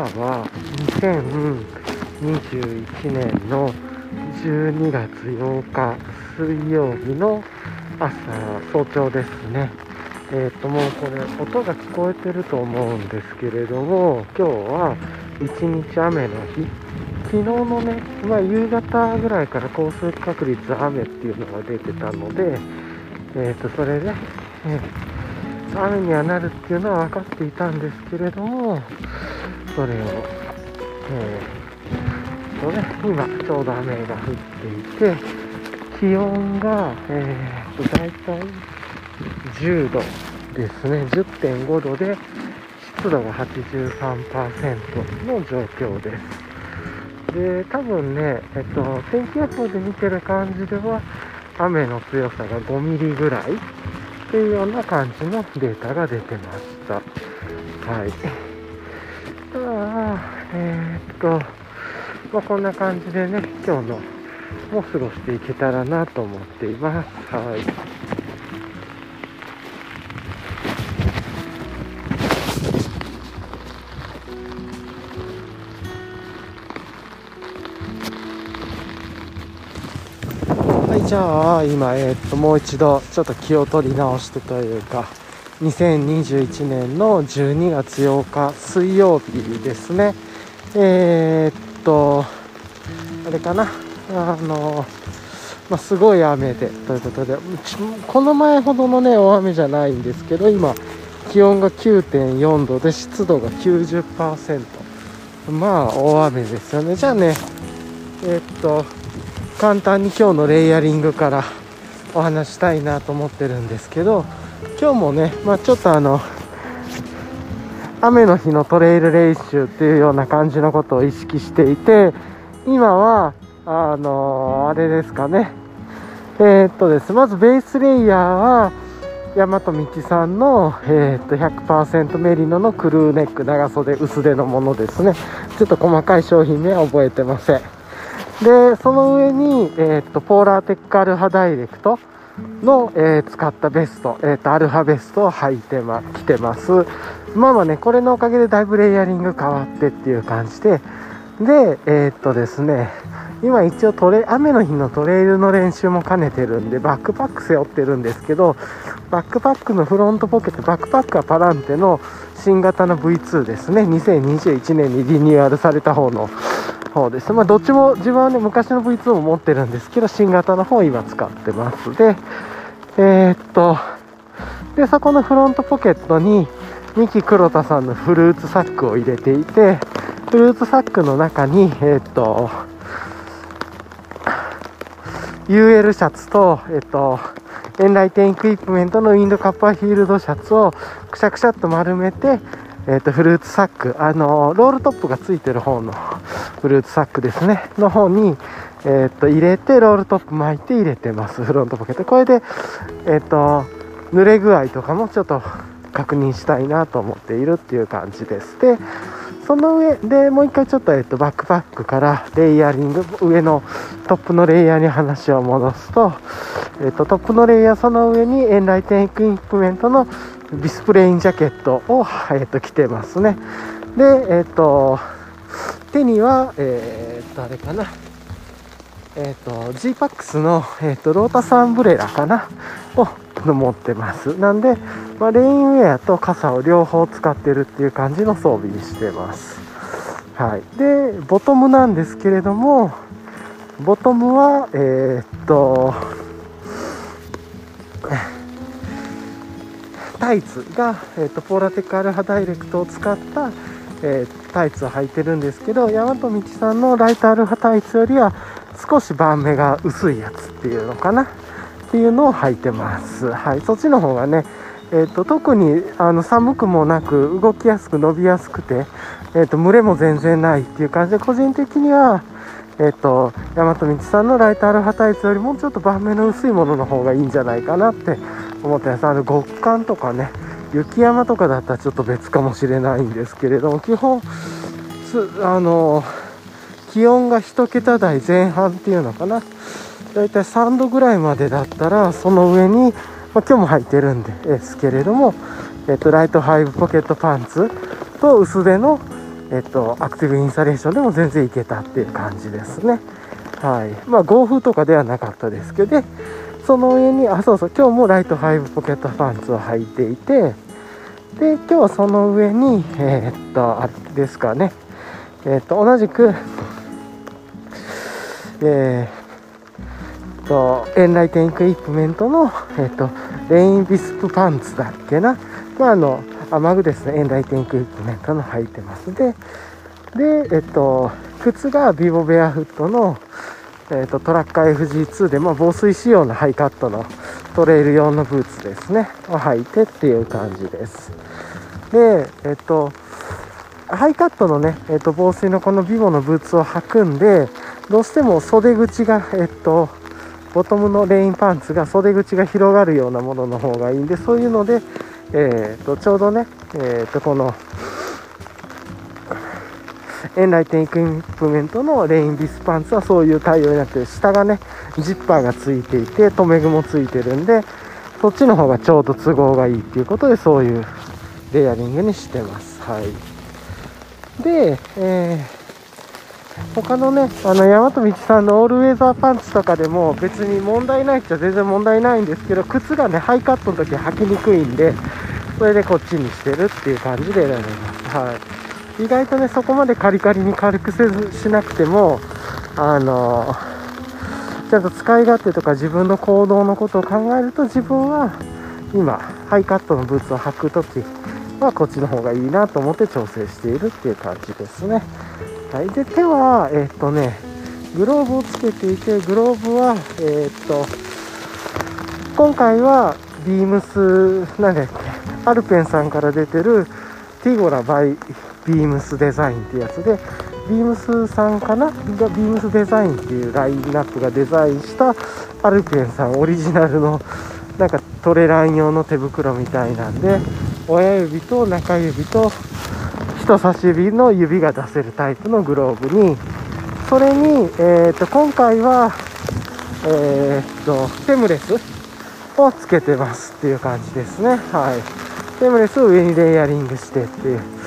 今は2021年の12月8日水曜日の朝早朝ですね。えっ、ー、ともうこれ音が聞こえてると思うんですけれども今日は一日雨の日。昨日のね、まあ、夕方ぐらいから降水確率雨っていうのが出てたので、えー、とそれで、えー、雨にはなるっていうのは分かっていたんですけれどもそれを、えーとね、今ちょうど雨が降っていて気温が、えー、と大体10度ですね。10.5度で湿度が83%の状況です。で多分ね、えっと、天気予報で見てる感じでは雨の強さが5ミリぐらいっていうような感じのデータが出てました。はい。えー、っと、まあ、こんな感じでね今日のも過ごしていけたらなと思っています。はいじゃあ今、えー、っともう一度ちょっと気を取り直してというか。2021年の12月8日水曜日ですね。えー、っとあれかな？あのまあ、すごい雨でということでこの前ほどのね大雨じゃないんですけど今気温が9.4度で湿度が90%まあ大雨ですよね。じゃあねえー、っと簡単に今日のレイヤリングからお話したいなと思ってるんですけど今日もね、まあ、ちょっとあの雨の日のトレイル練習っていうような感じのことを意識していて今はあの、あれですかね。えー、っとです。まずベースレイヤーは大和道さんの、えー、っと100%メリノのクルーネック長袖薄手のものですね。ちょっと細かい商品名は覚えてません。で、その上に、えー、っと、ポーラーテックアルファダイレクトの、えー、使ったベスト、えー、っと、アルファベストを履いてま、着てます。まあまあね、これのおかげでだいぶレイヤリング変わってっていう感じで、で、えー、っとですね、今一応トレ、雨の日のトレイルの練習も兼ねてるんで、バックパック背負ってるんですけど、バックパックのフロントポケット、バックパックはパランテの新型の V2 ですね、2021年にリニューアルされた方の方です。まあ、どっちも自分はね、昔の V2 も持ってるんですけど、新型の方を今使ってます。で、えー、っと、で、そこのフロントポケットに、三木黒田さんのフルーツサックを入れていて、フルーツサックの中に、えー、っと、UL シャツと、えっと、Enlightened Equipment のウィンド Copperfield シャツをくしゃくしゃっと丸めて、えっと、フルーツサック、あの、ロールトップがついてる方の フルーツサックですね、の方に、えー、と、入れて、ロールトップ巻いて入れてます。フロントポケット。これで、えー、と、濡れ具合とかもちょっと確認したいなと思っているっていう感じです。で、その上でもう一回ちょっと、えっと、バックパックからレイヤリング、上のトップのレイヤーに話を戻すと、えっと、トップのレイヤー、その上にエンライテンエクイプメントのディスプレインジャケットを、えっと、着てますね。で、えっと、手には、えー、っと、あれかな。えー、っと、G-PAX の、えー、っと、ロータスアンブレラかなを持ってます。なんで、まあ、レインウェアと傘を両方使ってるっていう感じの装備にしてます。はい。で、ボトムなんですけれども、ボトムは、え、っと、タイツが、えー、っと、ポーラテックアルファダイレクトを使った、えー、タイツを履いてるんですけど大和道さんのライトアルファタイツよりは少し盤目が薄いやつっていうのかな？っていうのを履いてます。はい。そっちの方がねえーと、特にあの寒くもなく動きやすく伸びやすくて、えーと、群れも全然ないっていう感じで個人的には、えーと、大和道さんのライトアルファタイツよりもちょっと盤目の薄いものの方がいいんじゃないかなって思ってますあの極寒とかね雪山とかだったらちょっと別かもしれないんですけれども基本あの気温が1桁台前半っていうのかなだいたい3度ぐらいまでだったらその上に、まあ、今日も履いてるんですけれども、えっと、ライトハイブポケットパンツと薄手の、えっと、アクティブインスタレーションでも全然いけたっていう感じですね。はい。まあ、豪風とかではなかったですけど、その上に、あ、そうそう、今日もライト5ポケットパンツを履いていて、で、今日はその上に、えー、っと、あれですかね、えー、っと、同じく、えー、と、エンライテンクイプメントの、えっと、レイン Visp パンツだっけな？まあ、あの、雨具ですね、 Enlightened Equipment の履いてます。で、で、えっと、靴が Vivobarefoot の、えっと、 Tracker FG2 で、まあ、防水仕様のハイカットのトレイル用のブーツですね、を履いてっていう感じです。で、えっと、ハイカットのね、えっと、防水のこの Vivo のブーツを履くんで、どうしても袖口が、えっと、ボトムのレインパンツが袖口が広がるようなものの方がいいんで、そういうので、えーと、ちょうどね、えーと、このエンライテンイクイプメントのレインビスパンツはそういう対応になってる下がねジッパーがついていて留め具もついてるんでそっちの方がちょうど都合がいいっていうことでそういうレイヤリングにしてますはいで、えー他のね、あの、大和道さんのオールウェザーパンツとかでも別に問題ないっちゃ全然問題ないんですけど、靴がね、ハイカットの時履きにくいんで、それでこっちにしてるっていう感じで選べます。はい。意外とね、そこまでカリカリに軽くせずしなくても、あのちゃんと使い勝手とか自分の行動のことを考えると自分は今、ハイカットのブーツを履く時はこっちの方がいいなと思って調整しているっていう感じですね。はい、で手は、えー、っとね、グローブをつけていて、グローブは、えー、っと、今回はビームス、なんだっけ、アルペンさんから出てるティゴラバイビームスデザインってやつで、ビームスさんかな？がビームスデザインっていうラインナップがデザインしたアルペンさんオリジナルのなんかトレラン用の手袋みたいなんで親指と中指と人差し指の指が出せるタイプのグローブにそれに、えー、と今回は、えー、とテムレスをつけてますっていう感じですね。はい。テムレスを上にレイヤリングしてっていう。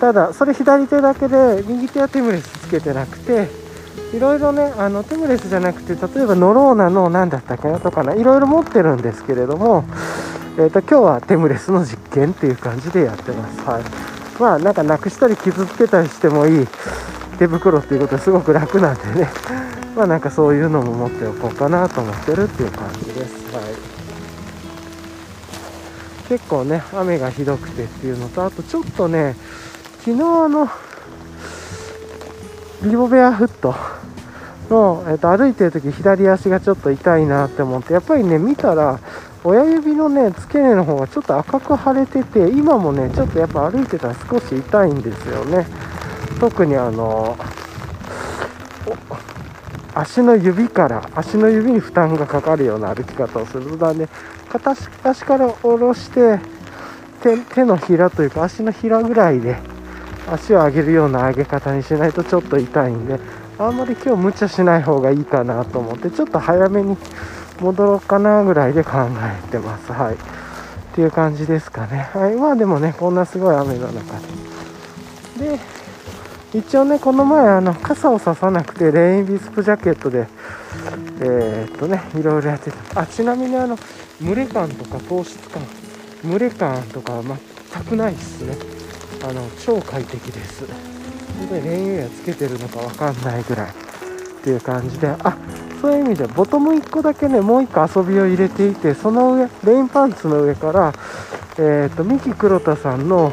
ただそれ左手だけで右手はテムレスつけてなくていろいろねあのテムレスじゃなくて例えばノローナの何だったっけなとかないろいろ持ってるんですけれどもえーと、今日はテムレスの実験っていう感じでやってます。はいまあなんかなくしたり傷つけたりしてもいい手袋っていうことはすごく楽なんでね まあなんかそういうのも持っておこうかなと思ってるっていう感じです。はい結構ね雨がひどくてっていうのとあとちょっとね昨日のビボベアフットの、えー、と歩いてる時左足がちょっと痛いなって思ってやっぱりね見たら親指のね付け根の方がちょっと赤く腫れてて今もねちょっとやっぱ歩いてたら少し痛いんですよね。特にあの足の指から足の指に負担がかかるような歩き方をするとだね片足から下ろして手のひらというか足のひらぐらいで足を上げるような上げ方にしないとちょっと痛いんであんまり今日無茶しない方がいいかなと思ってちょっと早めに戻ろうかなぐらいで考えてます。はい。っていう感じですかね。はい。まあでもね、こんなすごい雨の中で。で、一応ね、この前、あの、傘をささなくて、レインビスプジャケットで、えー、っとね、いろいろやってた。あ、ちなみにあの、蒸れ感とか糖質感、蒸れ感とか全くないっすね。あの、超快適です。で、レインウェアつけてるのかわかんないぐらいっていう感じで、あ、そういう意味でボトム1個だけねもう1個遊びを入れていてその上レインパンツの上から、えーと、三木黒田さんの、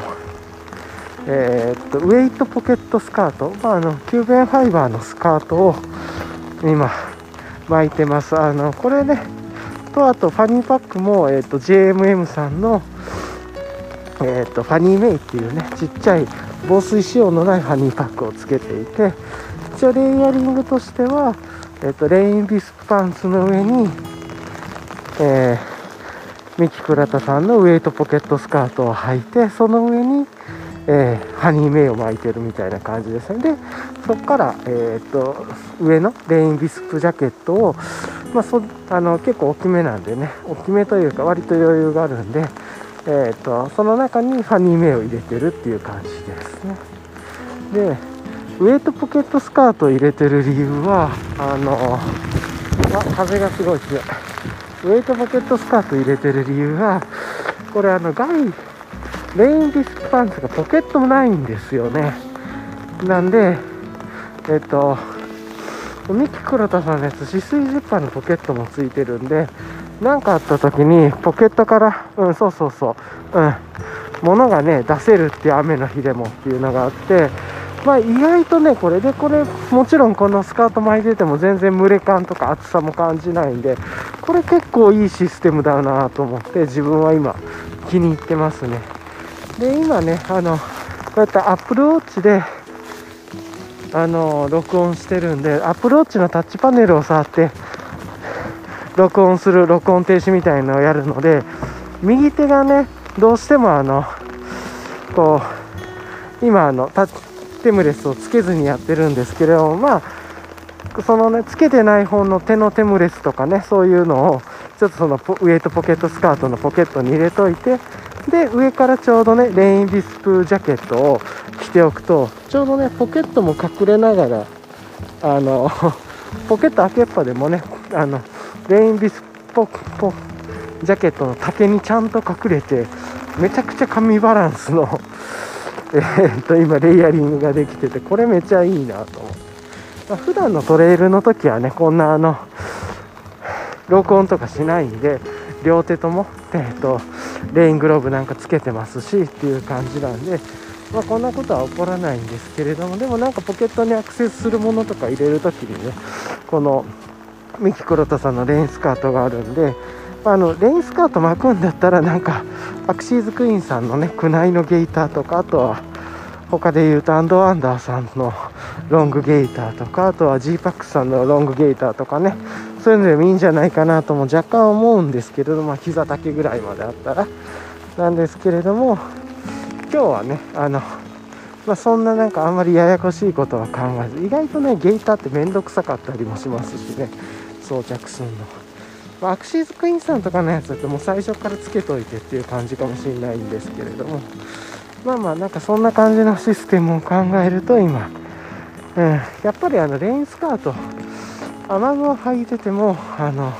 えーと、 Weight Pocket Skirt、まあ、あの Cuben Fiber のスカートを今巻いてますあのこれねとあとファニーパックも、えーと、JMM さんの、えー、とファニーメイっていうねちっちゃい防水仕様のないファニーパックをつけていて一応レイヤリングとしてはえっと、レインビスパンツの上に、えー、ミキクラタさんのウエイトポケットスカートを履いて、その上に、えー、ハニーメイを巻いてるみたいな感じですね。で、そこから、えー、っと、上のレインビスクジャケットを、まあ、そあの結構大きめなんでね、大きめというか割と余裕があるんで、えー、と、その中にハニーメイを入れてるっていう感じですね。でウエイトポケットスカートを入れてる理由はあのあ風がすごい強いウエイトポケットスカート入れてる理由はこれあの外レインディスクパンツがポケットもないんですよねなんでえっとミキ黒田さんのやつ止水ジッパーのポケットもついてるんで何かあった時にポケットからうんそうそうそううん物がね出せるっていう雨の日でもっていうのがあってまあ意外とねこれでこれもちろんこのスカート巻いてても全然蒸れ感とか厚さも感じないんでこれ結構いいシステムだなと思って自分は今気に入ってますね。で今ねあのこうやって Apple Watch であの録音してるんで Apple Watch のタッチパネルを触って録音する録音停止みたいのをやるので右手がねどうしてもあのこう今あのタテムレスをつけずにやってるんですけれどもまあそのねつけてない方の手のテムレスとかねそういうのをちょっとそのウエイトポケットスカートのポケットに入れといてで上からちょうどねレインビスプジャケットを着ておくとちょうどねポケットも隠れながらあのポケット開けっぱでもねあのレインビスポポジャケットの丈にちゃんと隠れてめちゃくちゃ紙バランスの え、っと今レイヤリングができててこれめちゃいいなと思って、まあ、普段のトレイルの時はねこんなあの録音とかしないんで両手とも、えー、っとレイングローブなんかつけてますしっていう感じなんで、まあ、こんなことは起こらないんですけれどもでもなんかポケットにアクセスするものとか入れる時にねこのミキ黒田さんのレインスカートがあるんでまあのレインスカート巻くんだったらなんかアクシーズクイーンさんのねクナイのゲイターとかあとは他で言うとアンドアンダーさんのロングゲーターとかあとは G パックさんのロングゲーターとかねそういうのでもいいんじゃないかなとも若干思うんですけれども、まあ、膝丈ぐらいまであったら。なんですけれども今日はねあの、まあ、そんななんかあんまりややこしいことは考えず意外とねゲーターって面倒くさかったりもしますしね。装着するの。まあ、アクシーズクイーンさんとかのやつだともう最初からつけといてっていう感じかもしれないんですけれども。まあまあなんかそんな感じのシステムを考えると今、うん、やっぱりあのレインスカート。雨具を履いててもあの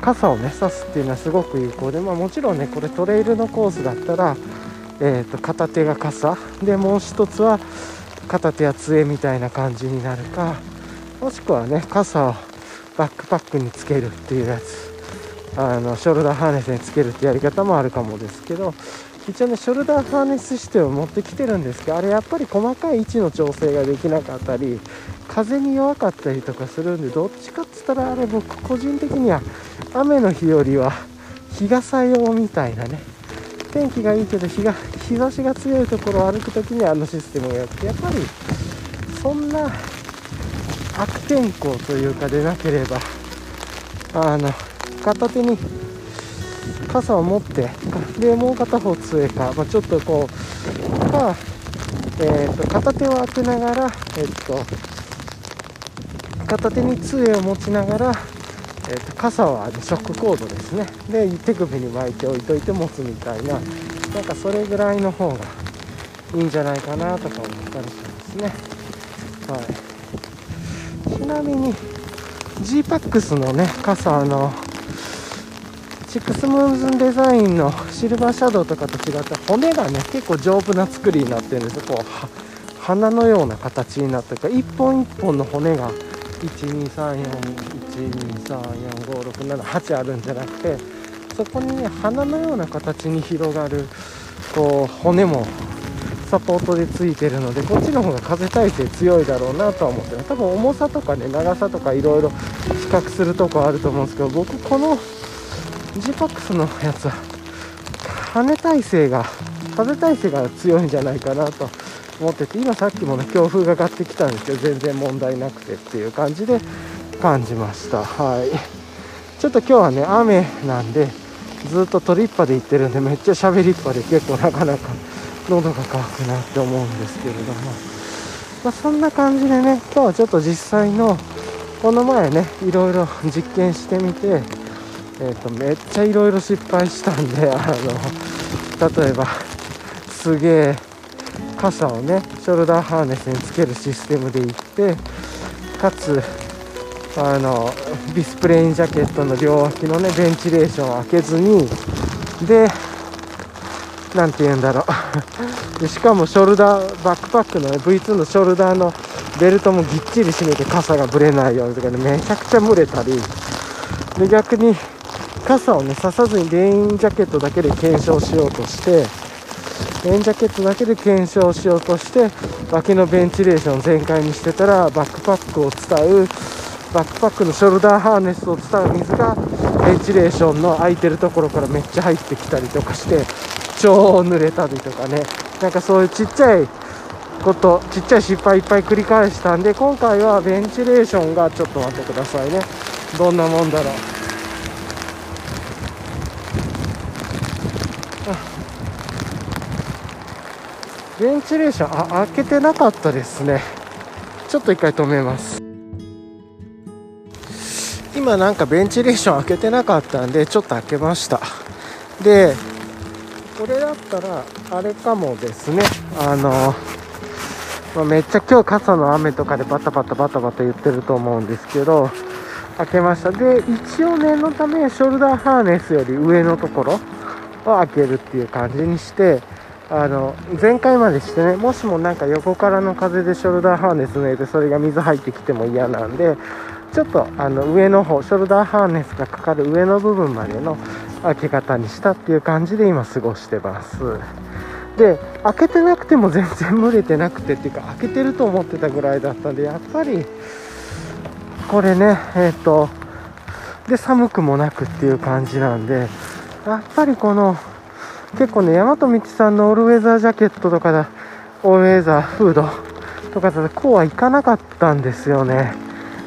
傘をね差すっていうのはすごく有効で、まあ、もちろんねこれトレイルのコースだったら、えー、と片手が傘。でもう一つは片手や杖みたいな感じになるか。もしくはね傘をバックパックにつけるっていうやつ。あのショルダーハーネスにつけるってやり方もあるかもですけど一応ねショルダーハーネスしてを持ってきてるんですけどあれやっぱり細かい位置の調整ができなかったり風に弱かったりとかするんでどっちかっつったらあれ僕個人的には雨の日よりは日傘用みたいなね天気がいいけど日が日差しが強いところを歩く時にあのシステムをやってやっぱりそんな悪天候というかでなければあの片手に傘を持ってでもう片方杖か、まあ、ちょっとこうか、えーと、片手を当てながら、えーと、片手に杖を持ちながら、えーと、傘は、ショックコードですねで手首に巻いておいといて持つみたいななんかそれぐらいの方がいいんじゃないかなとか思ったりしますね。はいちなみに g パックスのね傘のシックスムーズンデザインのシルバーシャドウとかと違って骨がね結構丈夫な作りになってるんですよ。こう花のような形になってるから一本一本の骨が12341234567あるんじゃなくてそこにね花のような形に広がるこう骨もサポートでついてるのでこっちの方が風耐性強いだろうなとは思ってます多分重さとかね長さとかいろいろ比較するとこあると思うんですけど僕この g パックスのやつは羽耐性が風耐性が強いんじゃないかなと思ってて今さっきもね強風が上がってきたんですけど全然問題なくてっていう感じで感じました。はい。ちょっと今日はね雨なんでずっとトリッパで行ってるんでめっちゃ喋りっぱで結構なかなか喉が渇くなって思うんですけれども、まあ、そんな感じでね今日はちょっと実際のこの前ねいろいろ実験してみて、えー、とめっちゃいろいろ失敗したんであの例えばすげえ傘をねショルダーハーネスにつけるシステムでいってかつあのディスプレインジャケットの両脇のねベンチレーションを開けずにで何て言うんだろう。でしかもショルダーバックパックの、ね、V2 のショルダーのベルトもぎっちり締めて傘がぶれないようにとかねめちゃくちゃ蒸れたり。で逆に傘をね刺さずにレインジャケットだけで検証しようとしてレインジャケットだけで検証しようとして脇のベンチレーション全開にしてたらバックパックを伝うバックパックのショルダーハーネスを伝う水がベンチレーションの空いてるところからめっちゃ入ってきたりとかして超濡れたりとかね。なんかそういうちっちゃいことちっちゃい失敗いっぱい繰り返したんで今回はベンチレーションがちょっと待ってくださいね。どんなもんだろう。ベンチレーションあ開けてなかったですね。ちょっと一回止めます。今なんかベンチレーション開けてなかったんでちょっと開けました。でこれだったらあれかもですね。あの、ま、めっちゃ今日傘の雨とかでバタバタバタバタ言ってると思うんですけど開けました。で一応念のためショルダーハーネスより上のところを開けるっていう感じにしてあの全開までしてねもしもなんか横からの風でショルダーハーネス抜いてそれが水入ってきても嫌なんでちょっとあの上の方ショルダーハーネスがかかる上の部分までの開け方にしたっていう感じで今過ごしてます。で開けてなくても全然蒸れてなくてっていうか開けてると思ってたぐらいだったんでやっぱりこれねえっ、ー、とで寒くもなくっていう感じなんでやっぱりこの結構ね大和道さんのオールウェザージャケットとかだオールウェザーフードとかだとこうはいかなかったんですよね。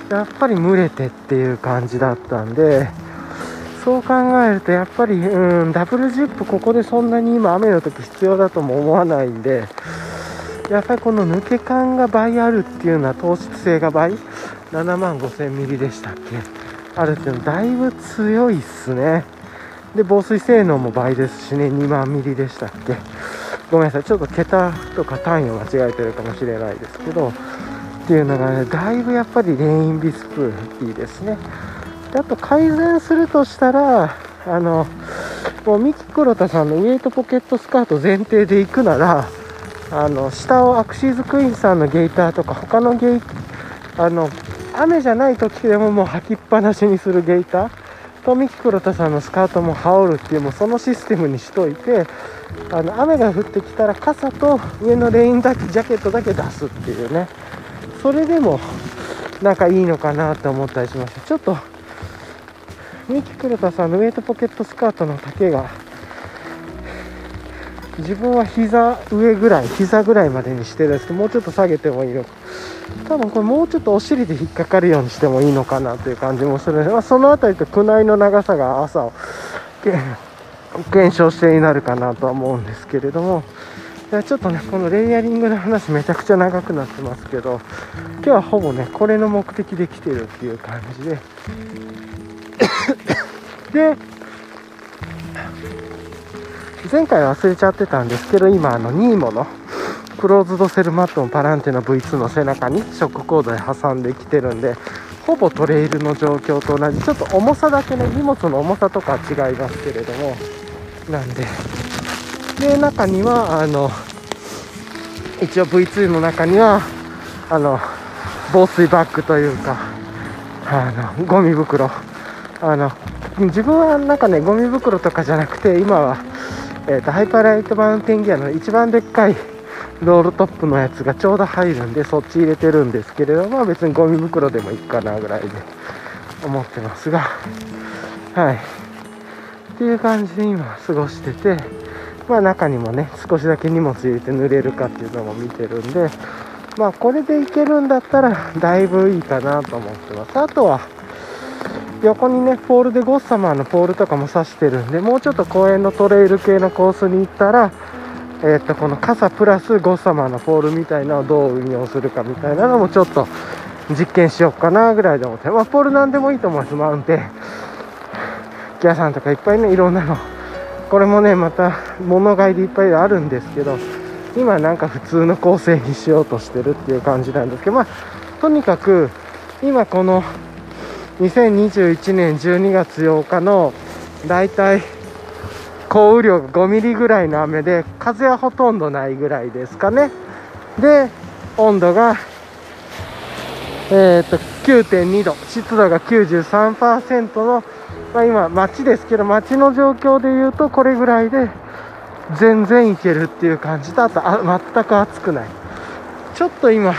やっぱり蒸れてっていう感じだったんでそう考えるとやっぱりうんダブルジップここでそんなに今雨の時必要だとも思わないんでやっぱりこの抜け感が倍あるっていうのは糖質性が倍？7万5000ミリでしたっけ？あるっていうのだいぶ強いっすね。で防水性能も倍ですしね。2万ミリでしたっけ？ごめんなさい。ちょっと桁とか単位を間違えてるかもしれないですけどっていうのがねだいぶやっぱりレインビスプーいいですね。であと改善するとしたらあのもうミキ黒田さんのウエイトポケットスカート前提で行くならあの下をアクシーズクイーンさんのゲイターとか他のゲイあの雨じゃない時でももう履きっぱなしにするゲイター富木黒田さんのスカートも羽織るっていうもうそのシステムにしといてあの雨が降ってきたら傘と上のレインだけジャケットだけ出すっていうね。それでもなんかいいのかなって思ったりしましたちょっと三木黒田さんのウエイトポケットスカートの丈が自分は膝上ぐらい膝ぐらいまでにしてるんですけどもうちょっと下げてもいいのか多分これもうちょっとお尻で引っかかるようにしてもいいのかなという感じもするので、まあ、その辺りと区内の長さが朝を検証してになるかなとは思うんですけれども。ちょっとねこのレイヤリングの話めちゃくちゃ長くなってますけど今日はほぼねこれの目的で来てるっていう感じで。で前回忘れちゃってたんですけど今あのニーモのクローズドセルマットのパランテの V2 の背中にショックコードで挟んできてるんでほぼトレイルの状況と同じちょっと重さだけね荷物の重さとかは違いますけれどもなんで。で中にはあの一応 V2 の中にはあの防水バッグというかあのゴミ袋あの自分はなんかねゴミ袋とかじゃなくて今は、えーと、ハイパーライトマウンテンギアの一番でっかいロールトップのやつがちょうど入るんでそっち入れてるんですけれども別にゴミ袋でもいいかなぐらいで思ってますが。はい。っていう感じで今過ごしててまあ中にもね少しだけ荷物入れて濡れるかっていうのも見てるんでまあこれでいけるんだったらだいぶいいかなと思ってます。あとは横にねポールでゴッサマーのポールとかも刺してるんでもうちょっと公園のトレイル系のコースに行ったらえー、っとこの傘プラスゴッサマーのポールみたいなのをどう運用するかみたいなのもちょっと実験しようかなぐらいで思って、まあ、ポールなんでもいいと思います。マウンテン。ギアさんとかいっぱいねいろんなの。これもねまた物買いでいっぱいあるんですけど今なんか普通の構成にしようとしてるっていう感じなんですけどまあとにかく今この2021年12月8日のだいたい降雨量5ミリぐらいの雨で風はほとんどないぐらいですかね。で温度がえー、と9.2度湿度が93%の、まあ、今街ですけど街の状況でいうとこれぐらいで全然いけるっていう感じとあとあ全く暑くない。ちょっと今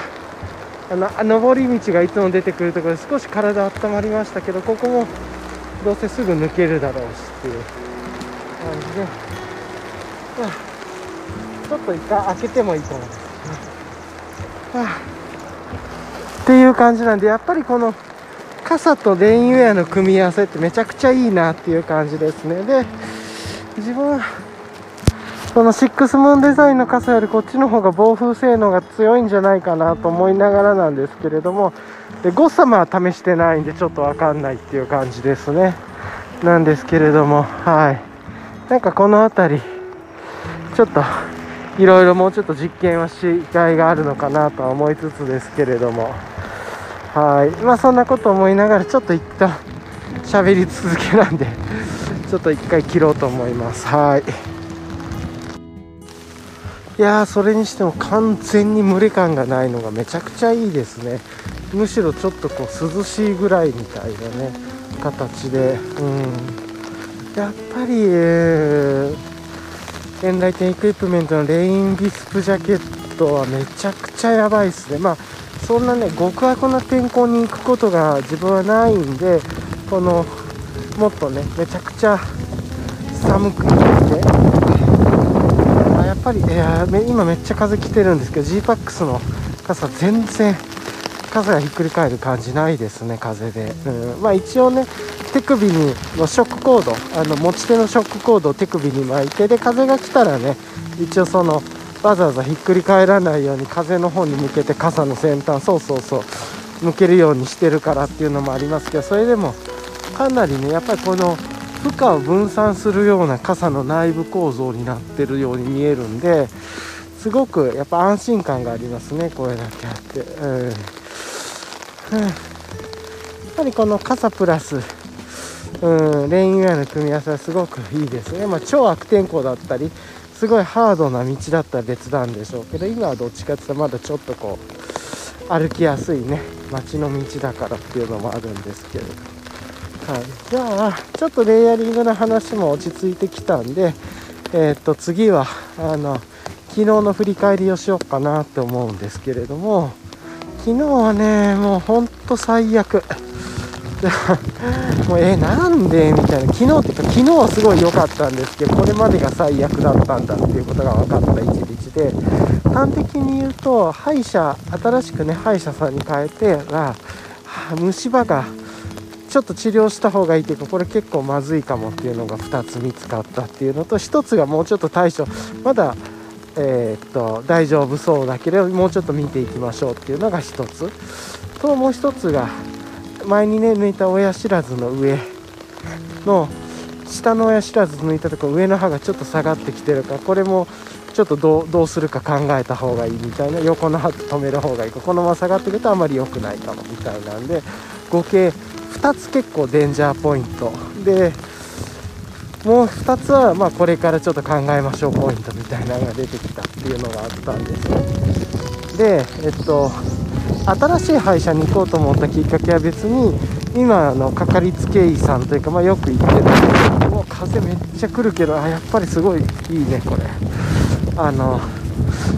あの上り道がいつも出てくるところで少し体温まりましたけどここもどうせすぐ抜けるだろうしっていう感じで、ちょっと一回開けてもいいと思います、っていう感じなんでやっぱりこの傘とレインウェアの組み合わせってめちゃくちゃいいなっていう感じですね。で自分はそのシックスムーンデザインの傘よりこっちの方が防風性能が強いんじゃないかなと思いながらなんですけれどもでゴッサムは試してないんでちょっと分かんないっていう感じですね。なんですけれどもはい。なんかこの辺りちょっといろいろもうちょっと実験はしがいがあるのかなとは思いつつですけれども。はい。まあそんなこと思いながらちょっと一旦喋り続けなんでちょっと一回切ろうと思います。はい。いやーそれにしても完全に蒸れ感がないのがめちゃくちゃいいですね。むしろちょっとこう涼しいぐらいみたいなね形で。うん。やっぱり、えー、エンライテンエクイプメントのレインビスプジャケットはめちゃくちゃやばいですね。まあそんなね極悪な天候に行くことが自分はないんでこのもっとねめちゃくちゃ寒くてぱりいや今めっちゃ風来てるんですけど g パックスの傘全然傘がひっくり返る感じないですね風で、うん、まあ一応ね手首にのショックコードあの持ち手のショックコードを手首に巻いてで風が来たらね一応そのわざわざひっくり返らないように風の方に向けて傘の先端そうそうそう向けるようにしてるからっていうのもありますけどそれでもかなりねやっぱりこの負荷を分散するような傘の内部構造になってるように見えるんですごくやっぱ安心感がありますねこれだけあって、うん、うん、やっぱりこの傘プラスうん、レインウェアの組み合わせはすごくいいですね、まあ、超悪天候だったりすごいハードな道だったら別なんでしょうけど今はどっちかっていうとまだちょっとこう歩きやすいね街の道だからっていうのもあるんですけれどはい、じゃあちょっとレイヤリングの話も落ち着いてきたんで、えー、っと次はあの昨日の振り返りをしようかなって思うんですけれども昨日はねもうほんと最悪。もうえなんでみたいな。昨日っていうか昨日はすごい良かったんですけどこれまでが最悪だったんだっていうことが分かった一日で。端的に言うと歯医者新しくね歯医者さんに変えてら虫歯がちょっと治療した方がいいというかこれ結構まずいかもっていうのが2つ見つかったっていうのと1つがもうちょっと対処まだえー、っと大丈夫そうだけれどもうちょっと見ていきましょうっていうのが1つ。ともう1つが前にね抜いた親知らずの上の下の親知らず抜いたところ上の歯がちょっと下がってきてるからこれもちょっとどうするか考えた方がいいみたいな横の歯止める方がいいかこのまま下がってくるとあまり良くないかもみたいなんで合計2つ結構デンジャーポイント。でもう2つはまこれからちょっと考えましょうポイントみたいなのが出てきたっていうのがあったんです。でえっと新しい歯医者に行こうと思ったきっかけは別に今のかかりつけ医さんというか、まあ、よく行ってるんですけども風めっちゃ来るけどあやっぱりすごいいいねこれ。あの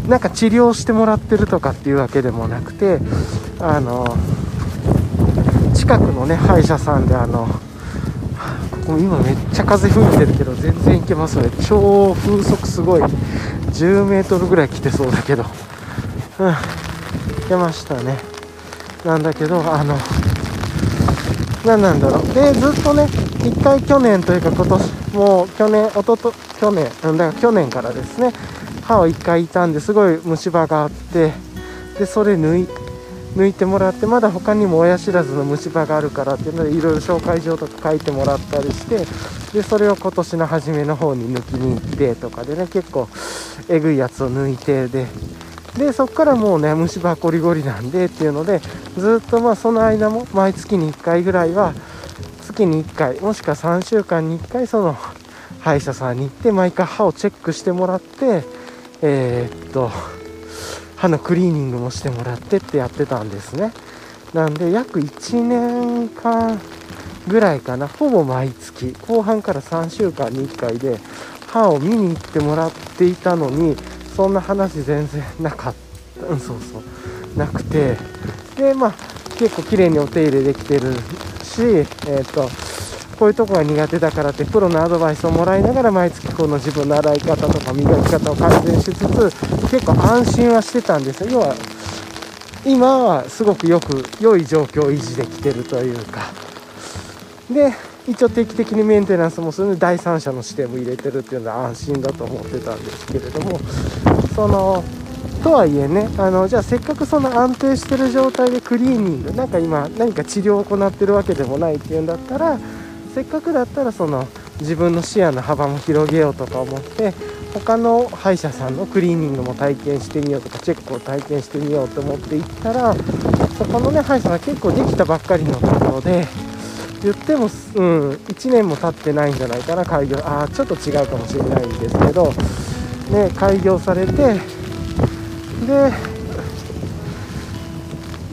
なんか治療してもらってるとかっていうわけでもなくてあの近くのね歯医者さんであのここ今めっちゃ風吹いてるけど全然行けますね。超風速すごい。10メートルぐらい来てそうだけど。うん。行けましたね。なんだけどあの何なんだろう。でずっとね1回去年というか今年もう去年おとと去年だから去年からですね。歯を1回いたんですごい虫歯があってでそれ抜い抜いてもらってまだ他にも親知らずの虫歯があるからっていうのでいろいろ紹介状とか書いてもらったりしてでそれを今年の初めの方に抜きに行ってとかでね結構えぐいやつを抜いてででそこからもうね虫歯ゴリゴリなんでっていうのでずっとまあその間も毎月に1回ぐらいは月に1回もしくは3週間に1回その歯医者さんに行って毎回歯をチェックしてもらってえー、っと歯のクリーニングもしてもらってってやってたんですね。なんで約1年間ぐらいかなほぼ毎月後半から3週間に1回で歯を見に行ってもらっていたのにそんな話全然なかった。うんそうそう。なくて。でまあ結構綺麗にお手入れできてるしえっ、とこういうとこが苦手だからってプロのアドバイスをもらいながら毎月この自分の洗い方とか磨き方を改善しつつ結構安心はしてたんですよ。要は今はすごくよく良い状況を維持できてるというか。で一応定期的にメンテナンスもするので第三者の視点も入れてるっていうのは安心だと思ってたんですけれどもそのとはいえねあのじゃあせっかくその安定してる状態でクリーニングなんか今何か治療を行ってるわけでもないっていうんだったらせっかくだったらその自分の視野の幅も広げようとか思って他の歯医者さんのクリーニングも体験してみようとかチェックを体験してみようと思って行ったらそこのね歯医者さんが結構できたばっかりのところで言っても、うん、1年も経ってないんじゃないかな開業ああちょっと違うかもしれないんですけどね開業されてで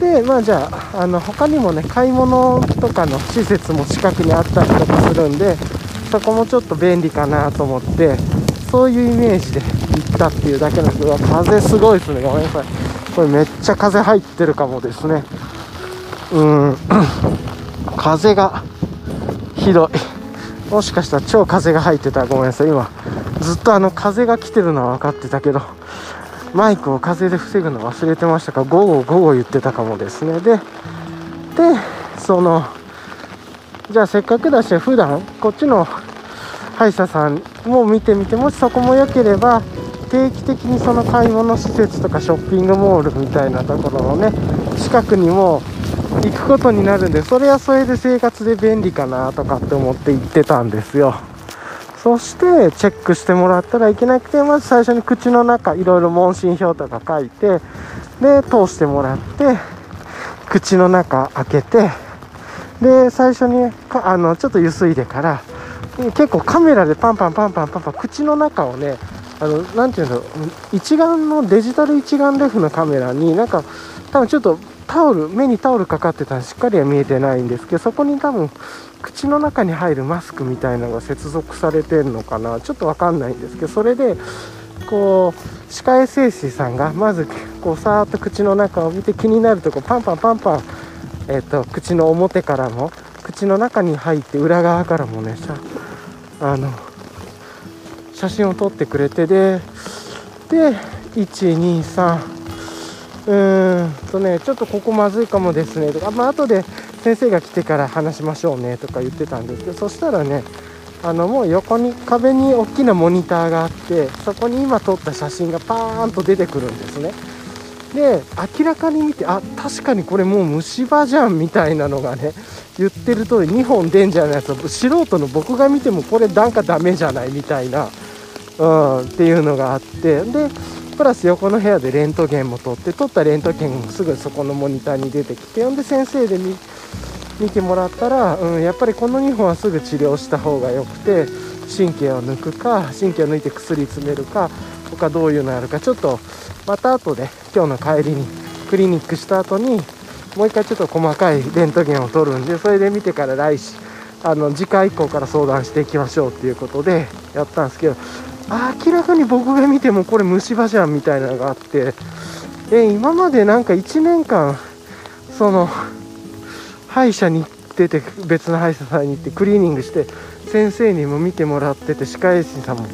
でまあじゃああの他にもね買い物とかの施設も近くにあったりとかするんでそこもちょっと便利かなと思ってそういうイメージで行ったっていうだけなんですけど風すごいですね。ごめんなさい。これめっちゃ風入ってるかもですね。うん。風がひどい。もしかしたら超風が入ってたごめんなさい。今ずっとあの風が来てるのは分かってたけど。マイクを風で防ぐの忘れてましたか？ら午後午後言ってたかもですね。ででそのじゃあせっかくだし普段こっちの歯医者さんも見てみてもしそこも良ければ定期的にその買い物施設とかショッピングモールみたいなところのね近くにも行くことになるんでそれはそれで生活で便利かなとかって思って行ってたんですよ。そしてチェックしてもらったらいけなくてまず最初に口の中いろいろ問診票とか書いてで通してもらって口の中開けてで最初にかあのちょっとゆすいでから結構カメラでパンパンパンパンパンパン口の中をねあのなていうの一眼のデジタル一眼レフのカメラになんか多分ちょっとタオル目にタオルかかってたらしっかりは見えてないんですけどそこに多分口の中に入るマスクみたいなのが接続されてるのかな。ちょっと分かんないんですけどそれでこう歯科衛生士さんがまずこうさーっと口の中を見て気になるとこパンパンパンパン、えーと、口の表からも口の中に入って裏側からもねあの写真を撮ってくれてでで123うーん。とねちょっとここまずいかもですね。とかまあ後で先生が来てから話しましょうね。とか言ってたんですけどそしたらねあのもう横に壁に大きなモニターがあってそこに今撮った写真がパーンと出てくるんですね。で明らかに見てあ確かにこれもう虫歯じゃんみたいなのがね言ってる通り2本デンジャーのやつ素人の僕が見てもこれなんかダメじゃないみたいな、うん、っていうのがあって。でプラス横の部屋でレントゲンも撮って撮ったレントゲンもすぐそこのモニターに出てきてほんで先生で見てもらったら、うん、やっぱりこの2本はすぐ治療した方がよくて神経を抜くか神経を抜いて薬詰めるか他どういうのやるかちょっとまた後で今日の帰りにクリニックした後にもう一回ちょっと細かいレントゲンを取るんでそれで見てから来週あの次回以降から相談していきましょうっていうことでやったんですけど明らかに僕が見てもこれ虫歯じゃんみたいなのがあってえ今までなんか1年間その歯医者に行ってて別の歯医者さんに行ってクリーニングして先生にも見てもらってて歯科衛生さんも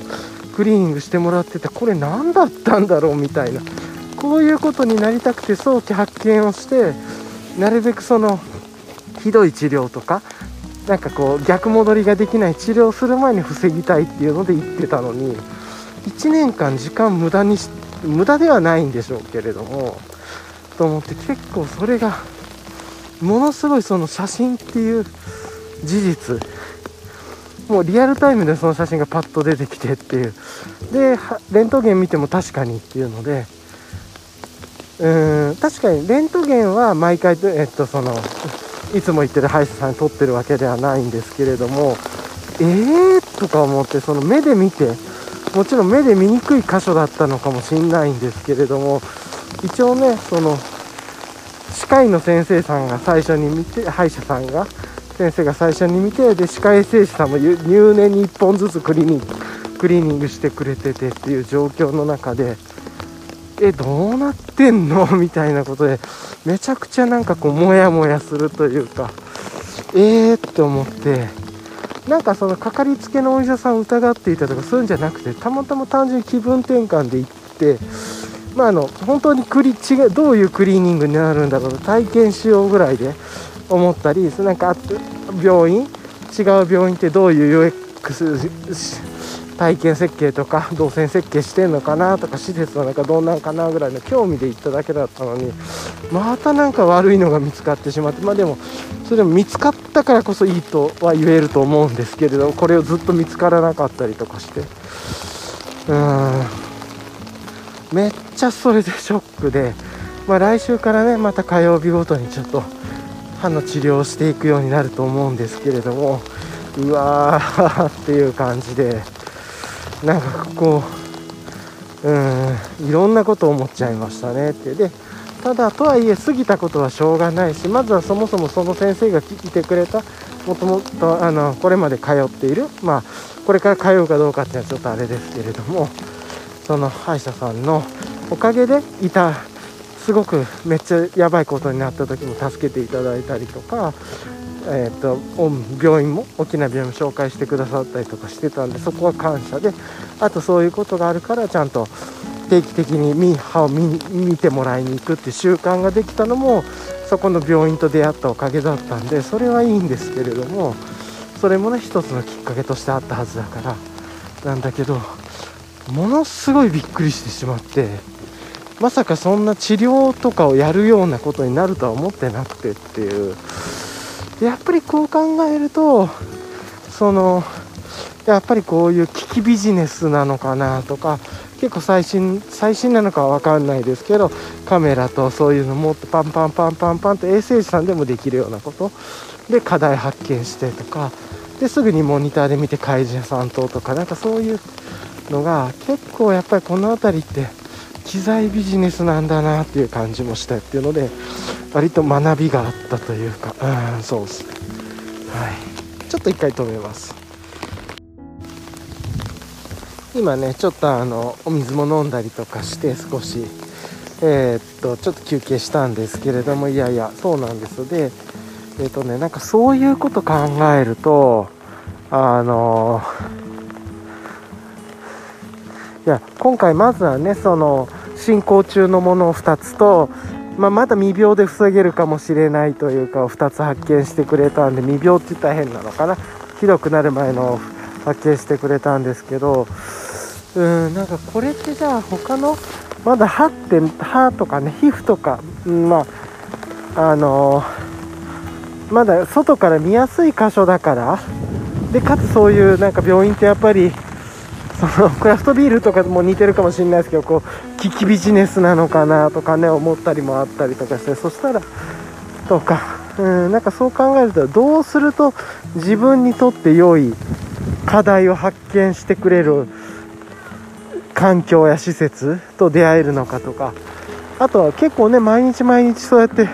クリーニングしてもらっててこれ何だったんだろうみたいなこういうことになりたくて早期発見をしてなるべくそのひどい治療とかなんかこう逆戻りができない治療する前に防ぎたいっていうので言ってたのに1年間時間無駄にし無駄ではないんでしょうけれどもと思って結構それがものすごいその写真っていう事実もうリアルタイムでその写真がパッと出てきてっていうでレントゲン見ても確かにっていうのでうん確かにレントゲンは毎回、えっと、そのいつも言ってる歯医者さんに撮ってるわけではないんですけれどもえーとか思ってその目で見てもちろん目で見にくい箇所だったのかもしれないんですけれども一応ねその歯科医の先生さんが最初に見て歯医者さんが先生が最初に見てで歯科衛生士さんも入念に1本ずつクリニクリーニングしてくれててっていう状況の中でえどうなってんの？みたいなことでめちゃくちゃなんかこうモヤモヤするというかえーって思って。なんかそのかかりつけのお医者さんを疑っていたとかそういうんじゃなくてたまたま単純に気分転換で行ってまああの本当にクリ違うどういうクリーニングになるんだろう体験しようぐらいで思ったりなんか病院？違う病院ってどういう UX 体験設計とか 動線設計してんのかなとか施設の中どうなんかなぐらいの興味で行っただけだったのにまたなんか悪いのが見つかってしまってまあでもそれでも見つかったからこそいいとは言えると思うんですけれどもこれをずっと見つからなかったりとかしてうーんめっちゃそれでショックで、まあ、来週からねまた火曜日ごとにちょっと歯の治療をしていくようになると思うんですけれどもうわーっていう感じで。なんかこううんいろんなことを思っちゃいましたねって。でただとはいえ過ぎたことはしょうがないしまずはそもそもその先生が聞いてくれたもともとあのこれまで通っているまあこれから通うかどうかっていうのはちょっとあれですけれどもその歯医者さんのおかげでいたすごくめっちゃやばいことになった時も助けていただいたりとかえーと、病院も大きな病院も紹介してくださったりとかしてたんでそこは感謝であとそういうことがあるからちゃんと定期的に歯を見てもらいに行くっていう習慣ができたのもそこの病院と出会ったおかげだったんでそれはいいんですけれどもそれもね一つのきっかけとしてあったはずだからなんだけどものすごいびっくりしてしまってまさかそんな治療とかをやるようなことになるとは思ってなくてっていう。やっぱりこう考えるとそのやっぱりこういう危機ビジネスなのかなとか結構最新最新なのかは分かんないですけどカメラとそういうの持ってパンパンパンパンパンと衛生士さんでもできるようなことで課題発見してとかですぐにモニターで見て開示さんととかなんかそういうのが結構やっぱりこの辺りって機材ビジネスなんだなっていう感じもしたっていうので割と学びがあったというか。うんそうです。ねはい。ちょっと一回止めます。今ねちょっとあのお水も飲んだりとかして少し。えー、っとちょっと休憩したんですけれどもいやいやそうなんですでえー、っとねなんかそういうこと考えるとあのいや今回まずはねその進行中のものを2つとまあ、まだ未病で防げるかもしれないというかを2つ発見してくれたんで未病って言ったら変なのかな？ひどくなる前の発見してくれたんですけどうんなんかこれってじゃあ他のまだ歯って歯とかね皮膚とか、うん、まああのー、まだ外から見やすい箇所だからでかつそういうなんか病院ってやっぱりそのクラフトビールとかも似てるかもしれないですけどこう危機ビジネスなのかなとかね思ったりもあったりとかしてそしたらとかうんなんかそう考えるとどうすると自分にとって良い課題を発見してくれる環境や施設と出会えるのかとかあとは結構ね毎日毎日そうやって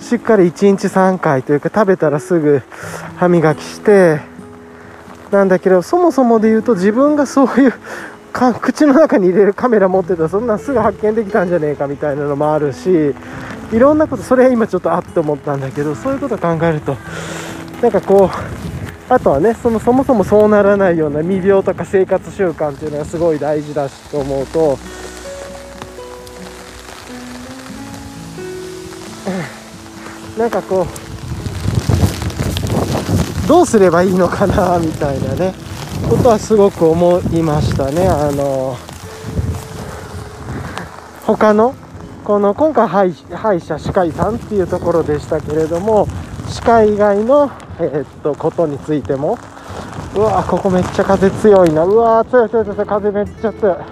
しっかり1日3回というか食べたらすぐ歯磨きしてなんだけどそもそもで言うと自分がそういうか口の中に入れるカメラ持ってたらそんなんすぐ発見できたんじゃねえかみたいなのもあるしいろんなことそれは今ちょっとあって思ったんだけどそういうこと考えるとなんかこうあとはねそのそもそもそうならないような未病とか生活習慣っていうのはすごい大事だしと思うとなんかこうどうすればいいのかなみたいなね。ことはすごく思いましたね。あの他のこの今回歯医歯医者歯科医さんっていうところでしたけれども歯科以外の、えー、っとことについてもうわーここめっちゃ風強いな。うわー強い強い強い。風めっちゃ強い。めっ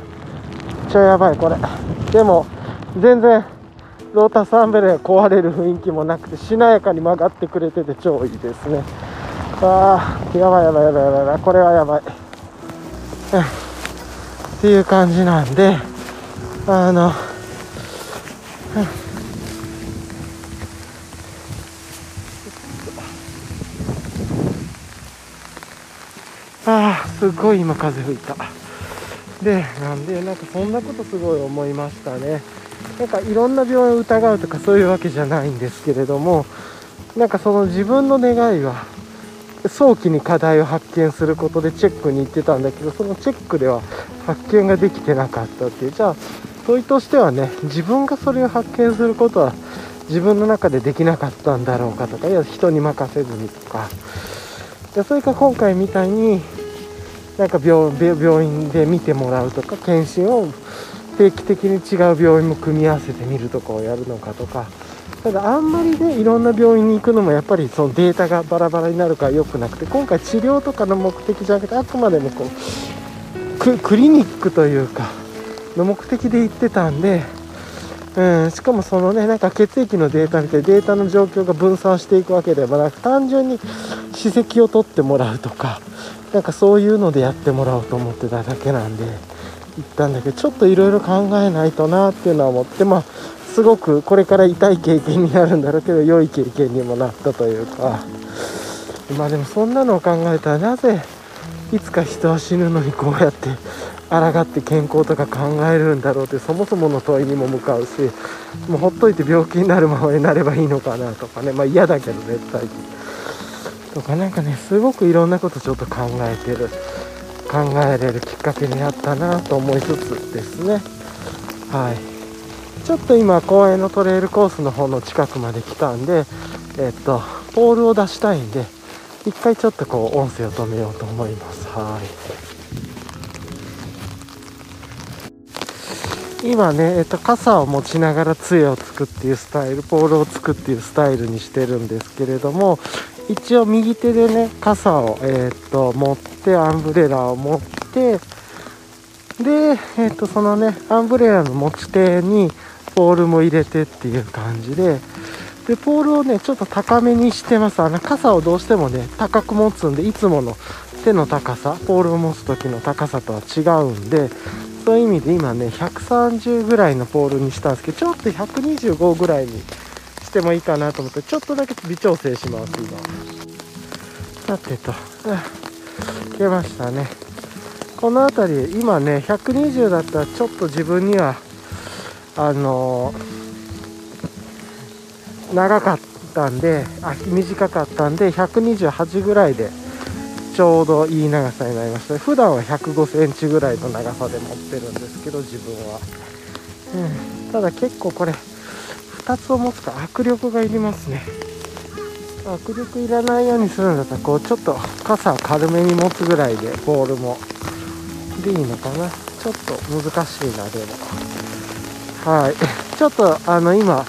ちゃやばいこれ。でも全然ロータスアンベレが壊れる雰囲気もなくてしなやかに曲がってくれてて超いいですね。ああやばいやばいやばいやばいこれはやばい。うん。っていう感じなんであのうん。ああすごい今風吹いた。でなんでなんかそんなことすごい思いましたね。なんかいろんな病院を疑うとかそういうわけじゃないんですけれどもなんかその自分の願いは早期に課題を発見することでチェックに行ってたんだけどそのチェックでは発見ができてなかったっていう。じゃあ問いとしてはね自分がそれを発見することは自分の中でできなかったんだろうかとかいや人に任せずにとか。でそれか今回みたいになんか病院で見てもらうとか検診を定期的に違う病院も組み合わせてみるとかをやるのかとか。ただあんまりねいろんな病院に行くのもやっぱりそのデータがバラバラになるから良くなくて今回治療とかの目的じゃなくてあくまでもこうクリニックというかの目的で行ってたんで、うん、しかもそのねなんか血液のデータ見てデータの状況が分散していくわけではなく単純に歯石を取ってもらうとかなんかそういうのでやってもらおうと思ってただけなんで行ったんだけどちょっといろいろ考えないとなっていうのは思ってまあすごくこれから痛い経験になるんだろうけど良い経験にもなったというか。まあでもそんなのを考えたらなぜいつか人は死ぬのにこうやって抗って健康とか考えるんだろうってそもそもの問いにも向かうしもうほっといて病気になるままになればいいのかなとかね。まあ嫌だけど絶対とかなんかねすごくいろんなことちょっと考えてる。考えれるきっかけになったなと思いつつですね。はい。ちょっと今公園のトレイルコースの方の近くまで来たんでえっとポールを出したいんで一回ちょっとこう音声を止めようと思います。はい。今ね、えっと、傘を持ちながら杖をつくっていうスタイルポールをつくっていうスタイルにしてるんですけれども一応右手でね傘を、え、っと持ってアンブレラを持ってで、えー、っとそのねアンブレラの持ち手にポールも入れてっていう感じででポールをねちょっと高めにしてます。あの傘をどうしてもね高く持つんでいつもの手の高さポールを持つ時の高さとは違うんでそういう意味で今ね130ぐらいのポールにしたんですけどちょっと125ぐらいにしてもいいかなと思ってちょっとだけ微調整します今。さてと。出ましたね。この辺り今ね120だったらちょっと自分にはあのー、長かったんであ短かったんで128ぐらいでちょうどいい長さになりました。普段は105センチぐらいの長さで持ってるんですけど自分は、うん、ただ結構これ2つを持つと握力がいりますね。握力いらないようにするんだったらこうちょっと傘を軽めに持つぐらいでボールも。でいいのかな？ちょっと難しいなでも。はい。ちょっとあの今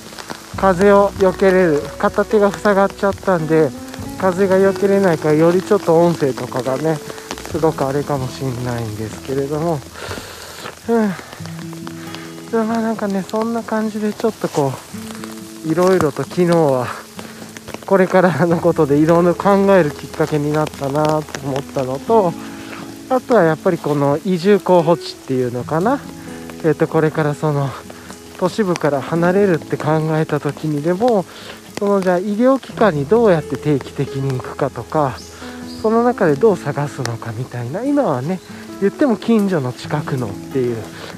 風を避けれる片手が塞がっちゃったんで風が避けれないからよりちょっと音声とかがねすごくあれかもしんないんですけれども。うん。まあなんかねそんな感じでちょっとこういろいろと昨日はこれからのことでいろいろ考えるきっかけになったなと思ったのとあとはやっぱりこの移住候補地っていうのかな。えっ、ー、とこれからその都市部から離れるって考えた時にでもそのじゃあ医療機関にどうやって定期的に行くかとかその中でどう探すのかみたいな今はね言っても近所の近くのっていう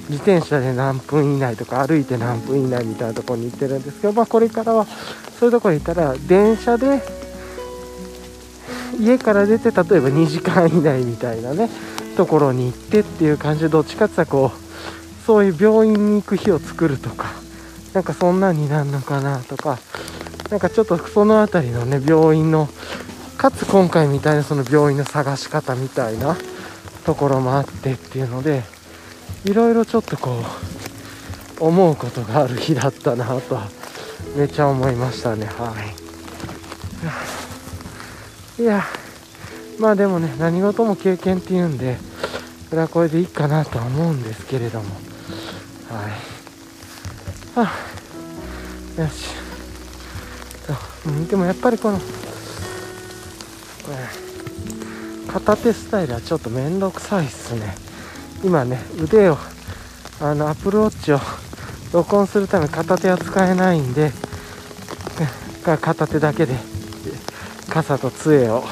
自転車で何分以内とか歩いて何分以内みたいなところに行ってるんですけど、まあ、これからはそういうところに行ったら電車で家から出て例えば2時間以内みたいなねところに行ってっていう感じでどっちかっていうとこうそういう病院に行く日を作るとかなんかそんなんになるのかなとかなんかちょっとその辺りのね病院のかつ今回みたいなその病院の探し方みたいなところもあってっていうのでいろいろちょっとこう思うことがある日だったなとはめちゃ思いましたね。はい。いやまあでもね何事も経験っていうんでこれはこれでいいかなと思うんですけれども。はい。はあよし、でもやっぱりこのこれ片手スタイルはちょっと面倒くさいっすね。今ね腕をあのアプルウォッチを録音するため片手は使えないんで片手だけで傘と杖を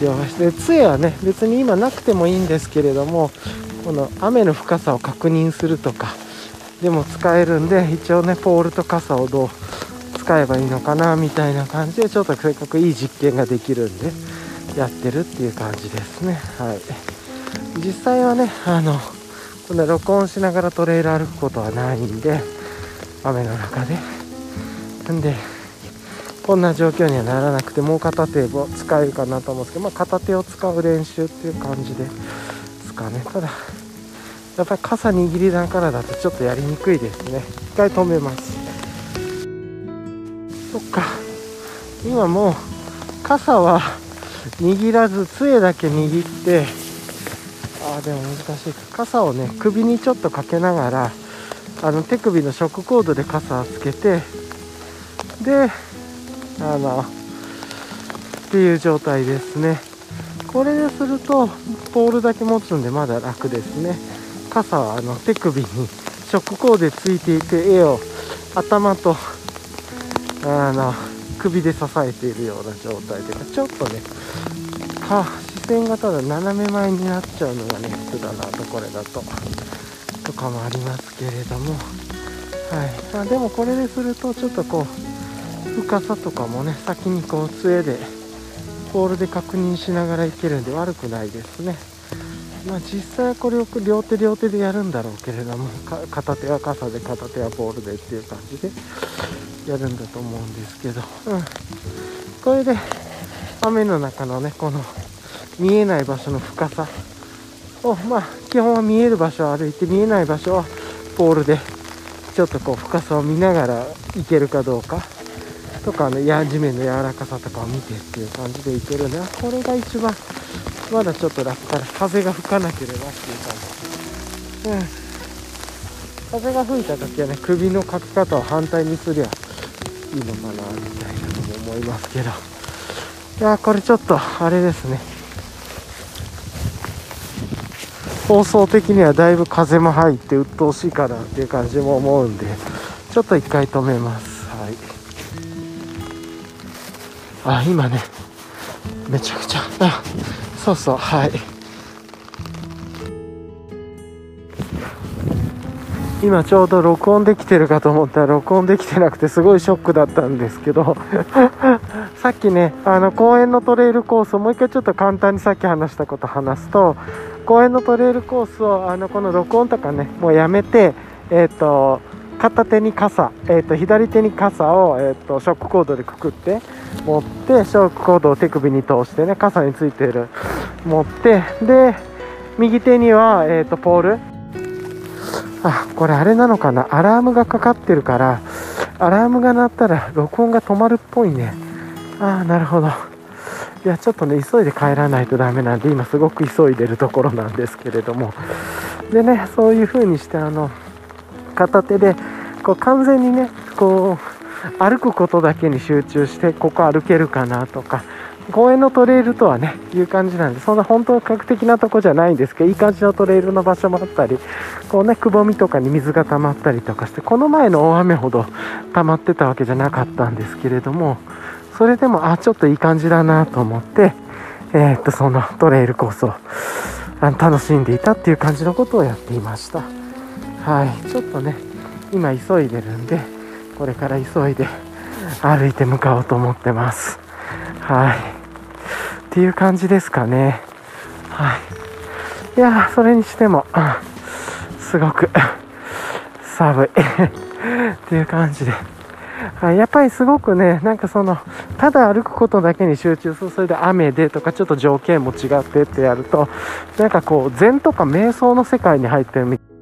両端で杖はね別に今なくてもいいんですけれどもこの雨の深さを確認するとかでも使えるんで一応ねポールと傘をどう使えばいいのかなみたいな感じでちょっとせっかくいい実験ができるんでやってるっていう感じですね。はい。実際はねあのこんな録音しながらトレイル歩くことはないんで雨の中で。なんでこんな状況にはならなくてもう片手を使えるかなと思うんですけど、まあ、片手を使う練習っていう感じですかね。ただやっぱり傘握りながらだとちょっとやりにくいですね。一回止めます。そっか。今もう傘は握らず杖だけ握ってあでも難しい傘をね首にちょっとかけながらあの手首のショックコードで傘をつけてであのっていう状態ですね。これでするとポールだけ持つんでまだ楽ですね。傘はあの手首にショックコードでついていて絵を頭とあの首で支えているような状態でちょっとねか視線がただ斜め前になっちゃうのがね普通だなとこれだととかもありますけれども。はい。まあでもこれでするとちょっとこう深さとかもね先にこう杖でポールで確認しながらいけるんで悪くないですね。まあ実際はこれを両手両手でやるんだろうけれども片手は傘で片手はボールでっていう感じでやるんだと思うんですけど、うん、これで雨の中のねこの見えない場所の深さ。をまあ基本は見える場所を歩いて見えない場所はポールでちょっとこう深さを見ながら行けるかどうか。とかねや地面の柔らかさとかを見てっていう感じでいけるんでこれが一番まだちょっと楽から風が吹かなければっていう感じ。うん。風が吹いた時はね首のかき方を反対にすりゃいいのかなみたいなのも思いますけど。いやこれちょっとあれですね。放送的にはだいぶ風も入って鬱陶しいかなっていう感じも思うんでちょっと一回止めます。あ今ね。めちゃくちゃ。あそうそうはい。今ちょうど録音できてるかと思ったら録音できてなくてすごいショックだったんですけど。さっきねあの公園のトレイルコースをもう一回ちょっと簡単にさっき話したこと話すと公園のトレイルコースをあのこの録音とかねもうやめてえっ、ー、と片手に傘、えーと、左手に傘を、えーと、ショックコードでくくって持ってショックコードを手首に通してね傘についている。持ってで右手には、えーと、ポール。あこれあれなのかな？アラームがかかってるからアラームが鳴ったら録音が止まるっぽいね。ああなるほど。いやちょっとね急いで帰らないとダメなんで今すごく急いでるところなんですけれども。でねそういう風にしてあの片手でこう完全にねこう歩くことだけに集中してここ歩けるかなとか公園のトレイルとはねいう感じなんでそんな本当格的なとこじゃないんですけどいい感じのトレイルの場所もあったりこうねくぼみとかに水が溜まったりとかしてこの前の大雨ほど溜まってたわけじゃなかったんですけれどもそれでもあちょっといい感じだなと思ってえー、っとそのトレイルコースを楽しんでいたっていう感じのことをやっていました。はい。ちょっとね今急いでるんでこれから急いで歩いて向かおうと思ってます。はい。っていう感じですかね。はい。いやそれにしてもすごく寒い。っていう感じで。はい、やっぱりすごくね、なんかその、ただ歩くことだけに集中する、それで雨でとか、ちょっと条件も違ってってやると、なんかこう、禅とか瞑想の世界に入ってるみたいな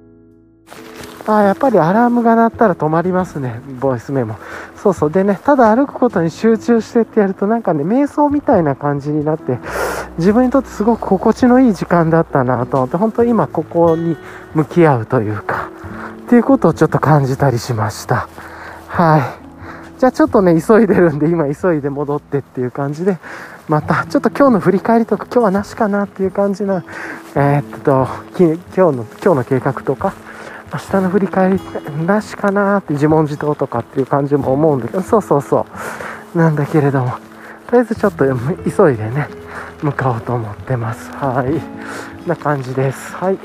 あやっぱりアラームが鳴ったら止まりますね、ボイスメモ。そうそう。でね、ただ歩くことに集中してってやると、なんかね、瞑想みたいな感じになって、自分にとってすごく心地のいい時間だったなと思って、本当今ここに向き合うというか、っていうことをちょっと感じたりしました。はい。じゃあちょっとね、急いでるんで、今急いで戻ってっていう感じで、また、ちょっと今日の振り返りとか、今日はなしかなっていう感じな、えー、っと、今日の、今日の計画とか、明日の振り返りなしかなって自問自答とかっていう感じも思うんだけど、そうそうそう。なんだけれども、とりあえずちょっと急いでね、向かおうと思ってます。はい。な感じです。はい。